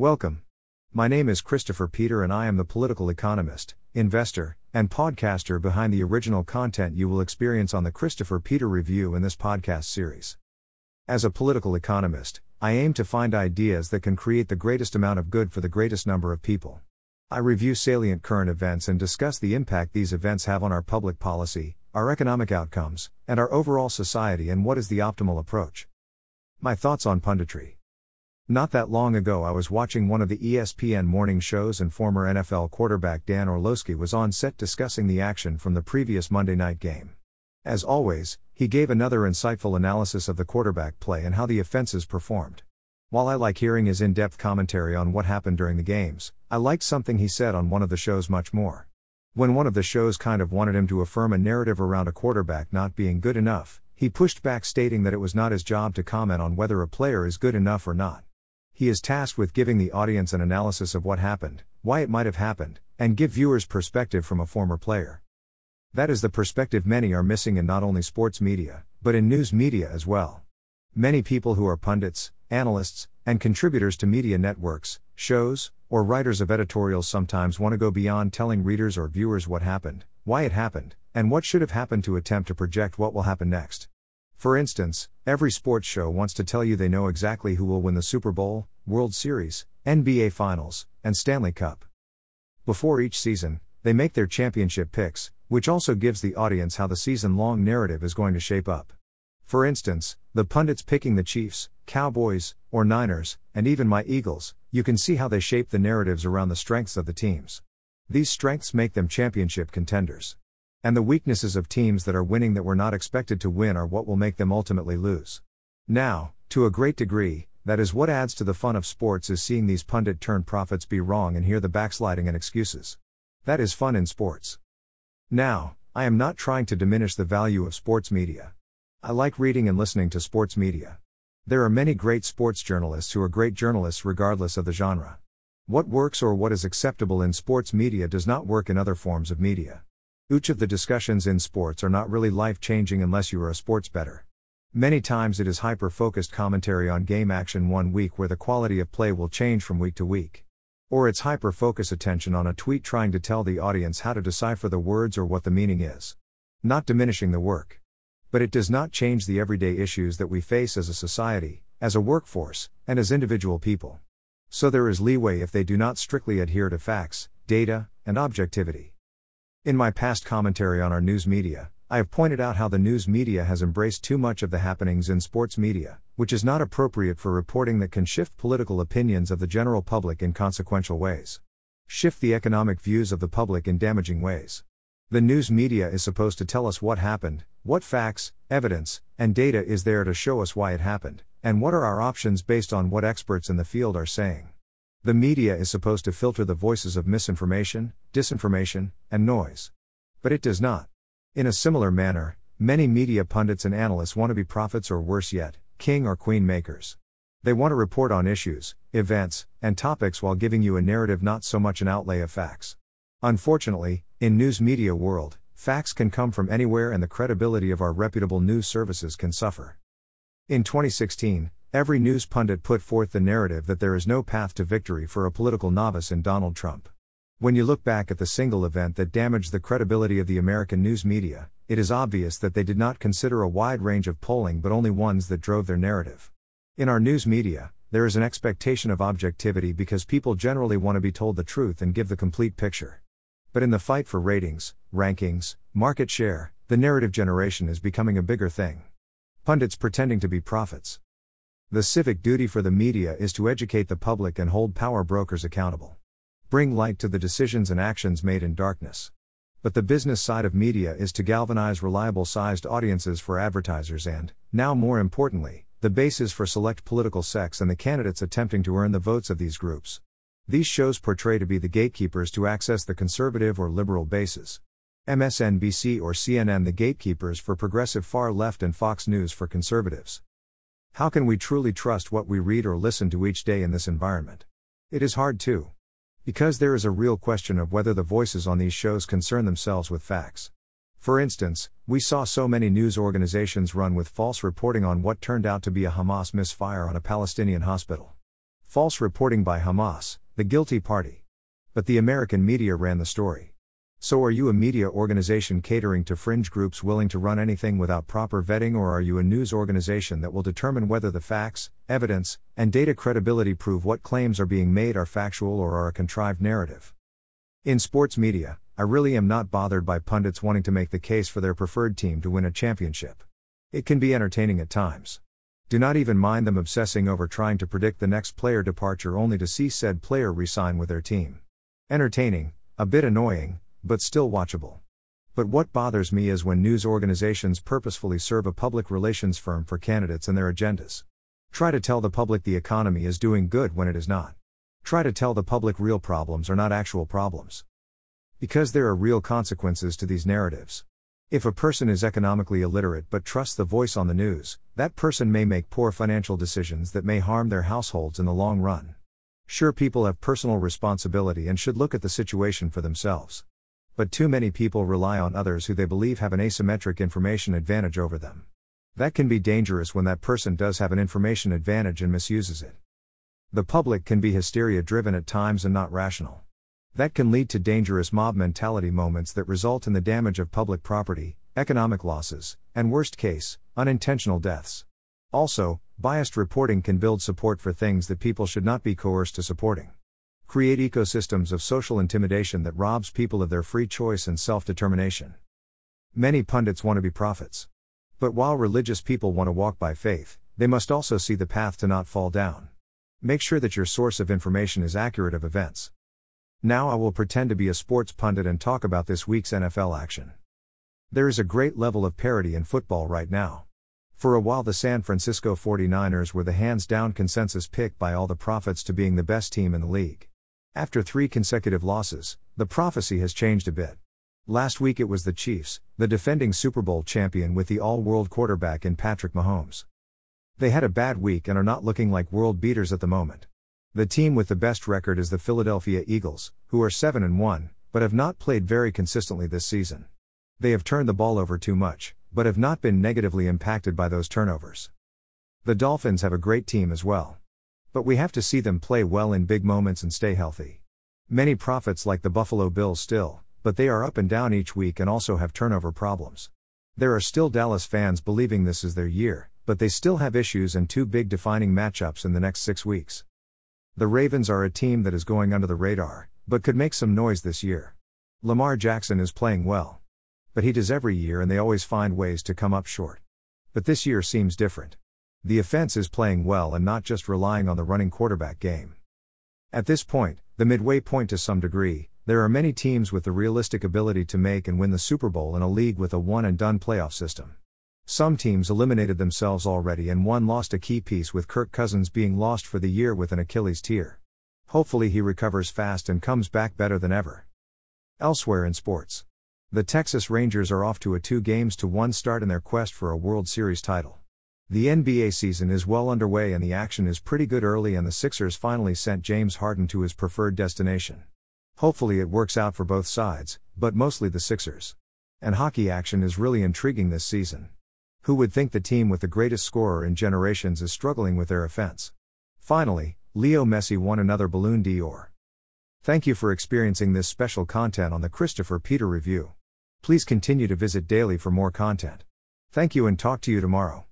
Welcome. My name is Christopher Peter, and I am the political economist, investor, and podcaster behind the original content you will experience on the Christopher Peter Review in this podcast series. As a political economist, I aim to find ideas that can create the greatest amount of good for the greatest number of people. I review salient current events and discuss the impact these events have on our public policy, our economic outcomes, and our overall society and what is the optimal approach. My thoughts on punditry. Not that long ago, I was watching one of the ESPN morning shows, and former NFL quarterback Dan Orlovsky was on set discussing the action from the previous Monday night game. As always, he gave another insightful analysis of the quarterback play and how the offenses performed. While I like hearing his in depth commentary on what happened during the games, I liked something he said on one of the shows much more. When one of the shows kind of wanted him to affirm a narrative around a quarterback not being good enough, he pushed back, stating that it was not his job to comment on whether a player is good enough or not. He is tasked with giving the audience an analysis of what happened, why it might have happened, and give viewers perspective from a former player. That is the perspective many are missing in not only sports media, but in news media as well. Many people who are pundits, analysts, and contributors to media networks, shows, or writers of editorials sometimes want to go beyond telling readers or viewers what happened, why it happened, and what should have happened to attempt to project what will happen next. For instance, every sports show wants to tell you they know exactly who will win the Super Bowl, World Series, NBA Finals, and Stanley Cup. Before each season, they make their championship picks, which also gives the audience how the season long narrative is going to shape up. For instance, the pundits picking the Chiefs, Cowboys, or Niners, and even my Eagles, you can see how they shape the narratives around the strengths of the teams. These strengths make them championship contenders. And the weaknesses of teams that are winning that were not expected to win are what will make them ultimately lose. Now, to a great degree, that is what adds to the fun of sports is seeing these pundit turn prophets be wrong and hear the backsliding and excuses. That is fun in sports. Now, I am not trying to diminish the value of sports media. I like reading and listening to sports media. There are many great sports journalists who are great journalists regardless of the genre. What works or what is acceptable in sports media does not work in other forms of media. Each of the discussions in sports are not really life changing unless you are a sports bettor. Many times it is hyper focused commentary on game action one week where the quality of play will change from week to week. Or it's hyper focus attention on a tweet trying to tell the audience how to decipher the words or what the meaning is. Not diminishing the work. But it does not change the everyday issues that we face as a society, as a workforce, and as individual people. So there is leeway if they do not strictly adhere to facts, data, and objectivity. In my past commentary on our news media, I have pointed out how the news media has embraced too much of the happenings in sports media, which is not appropriate for reporting that can shift political opinions of the general public in consequential ways. Shift the economic views of the public in damaging ways. The news media is supposed to tell us what happened, what facts, evidence, and data is there to show us why it happened, and what are our options based on what experts in the field are saying. The media is supposed to filter the voices of misinformation, disinformation, and noise. But it does not. In a similar manner, many media pundits and analysts want to be prophets or worse yet, king or queen makers. They want to report on issues, events, and topics while giving you a narrative not so much an outlay of facts. Unfortunately, in news media world, facts can come from anywhere and the credibility of our reputable news services can suffer. In 2016, Every news pundit put forth the narrative that there is no path to victory for a political novice in Donald Trump. When you look back at the single event that damaged the credibility of the American news media, it is obvious that they did not consider a wide range of polling but only ones that drove their narrative. In our news media, there is an expectation of objectivity because people generally want to be told the truth and give the complete picture. But in the fight for ratings, rankings, market share, the narrative generation is becoming a bigger thing. Pundits pretending to be prophets. The civic duty for the media is to educate the public and hold power brokers accountable. Bring light to the decisions and actions made in darkness. But the business side of media is to galvanize reliable sized audiences for advertisers and, now more importantly, the basis for select political sects and the candidates attempting to earn the votes of these groups. These shows portray to be the gatekeepers to access the conservative or liberal bases. MSNBC or CNN the gatekeepers for progressive far left and Fox News for conservatives. How can we truly trust what we read or listen to each day in this environment? It is hard to. Because there is a real question of whether the voices on these shows concern themselves with facts. For instance, we saw so many news organizations run with false reporting on what turned out to be a Hamas misfire on a Palestinian hospital. False reporting by Hamas, the guilty party. But the American media ran the story. So, are you a media organization catering to fringe groups willing to run anything without proper vetting, or are you a news organization that will determine whether the facts, evidence, and data credibility prove what claims are being made are factual or are a contrived narrative? In sports media, I really am not bothered by pundits wanting to make the case for their preferred team to win a championship. It can be entertaining at times. Do not even mind them obsessing over trying to predict the next player departure only to see said player resign with their team. Entertaining, a bit annoying, but still watchable. But what bothers me is when news organizations purposefully serve a public relations firm for candidates and their agendas. Try to tell the public the economy is doing good when it is not. Try to tell the public real problems are not actual problems. Because there are real consequences to these narratives. If a person is economically illiterate but trusts the voice on the news, that person may make poor financial decisions that may harm their households in the long run. Sure, people have personal responsibility and should look at the situation for themselves. But too many people rely on others who they believe have an asymmetric information advantage over them. That can be dangerous when that person does have an information advantage and misuses it. The public can be hysteria driven at times and not rational. That can lead to dangerous mob mentality moments that result in the damage of public property, economic losses, and worst case, unintentional deaths. Also, biased reporting can build support for things that people should not be coerced to supporting create ecosystems of social intimidation that robs people of their free choice and self determination. Many pundits want to be prophets. But while religious people want to walk by faith, they must also see the path to not fall down. Make sure that your source of information is accurate of events. Now I will pretend to be a sports pundit and talk about this week's NFL action. There is a great level of parity in football right now. For a while, the San Francisco 49ers were the hands down consensus pick by all the prophets to being the best team in the league. After three consecutive losses, the prophecy has changed a bit. Last week it was the Chiefs, the defending Super Bowl champion with the all world quarterback in Patrick Mahomes. They had a bad week and are not looking like world beaters at the moment. The team with the best record is the Philadelphia Eagles, who are 7 and 1, but have not played very consistently this season. They have turned the ball over too much, but have not been negatively impacted by those turnovers. The Dolphins have a great team as well. But we have to see them play well in big moments and stay healthy. Many prophets like the Buffalo Bills still, but they are up and down each week and also have turnover problems. There are still Dallas fans believing this is their year, but they still have issues and two big defining matchups in the next six weeks. The Ravens are a team that is going under the radar, but could make some noise this year. Lamar Jackson is playing well. But he does every year and they always find ways to come up short. But this year seems different. The offense is playing well and not just relying on the running quarterback game. At this point, the midway point to some degree, there are many teams with the realistic ability to make and win the Super Bowl in a league with a one and done playoff system. Some teams eliminated themselves already and one lost a key piece with Kirk Cousins being lost for the year with an Achilles tear. Hopefully he recovers fast and comes back better than ever. Elsewhere in sports, the Texas Rangers are off to a 2 games to 1 start in their quest for a World Series title. The NBA season is well underway and the action is pretty good early, and the Sixers finally sent James Harden to his preferred destination. Hopefully, it works out for both sides, but mostly the Sixers. And hockey action is really intriguing this season. Who would think the team with the greatest scorer in generations is struggling with their offense? Finally, Leo Messi won another Ballon d'Or. Thank you for experiencing this special content on the Christopher Peter Review. Please continue to visit daily for more content. Thank you and talk to you tomorrow.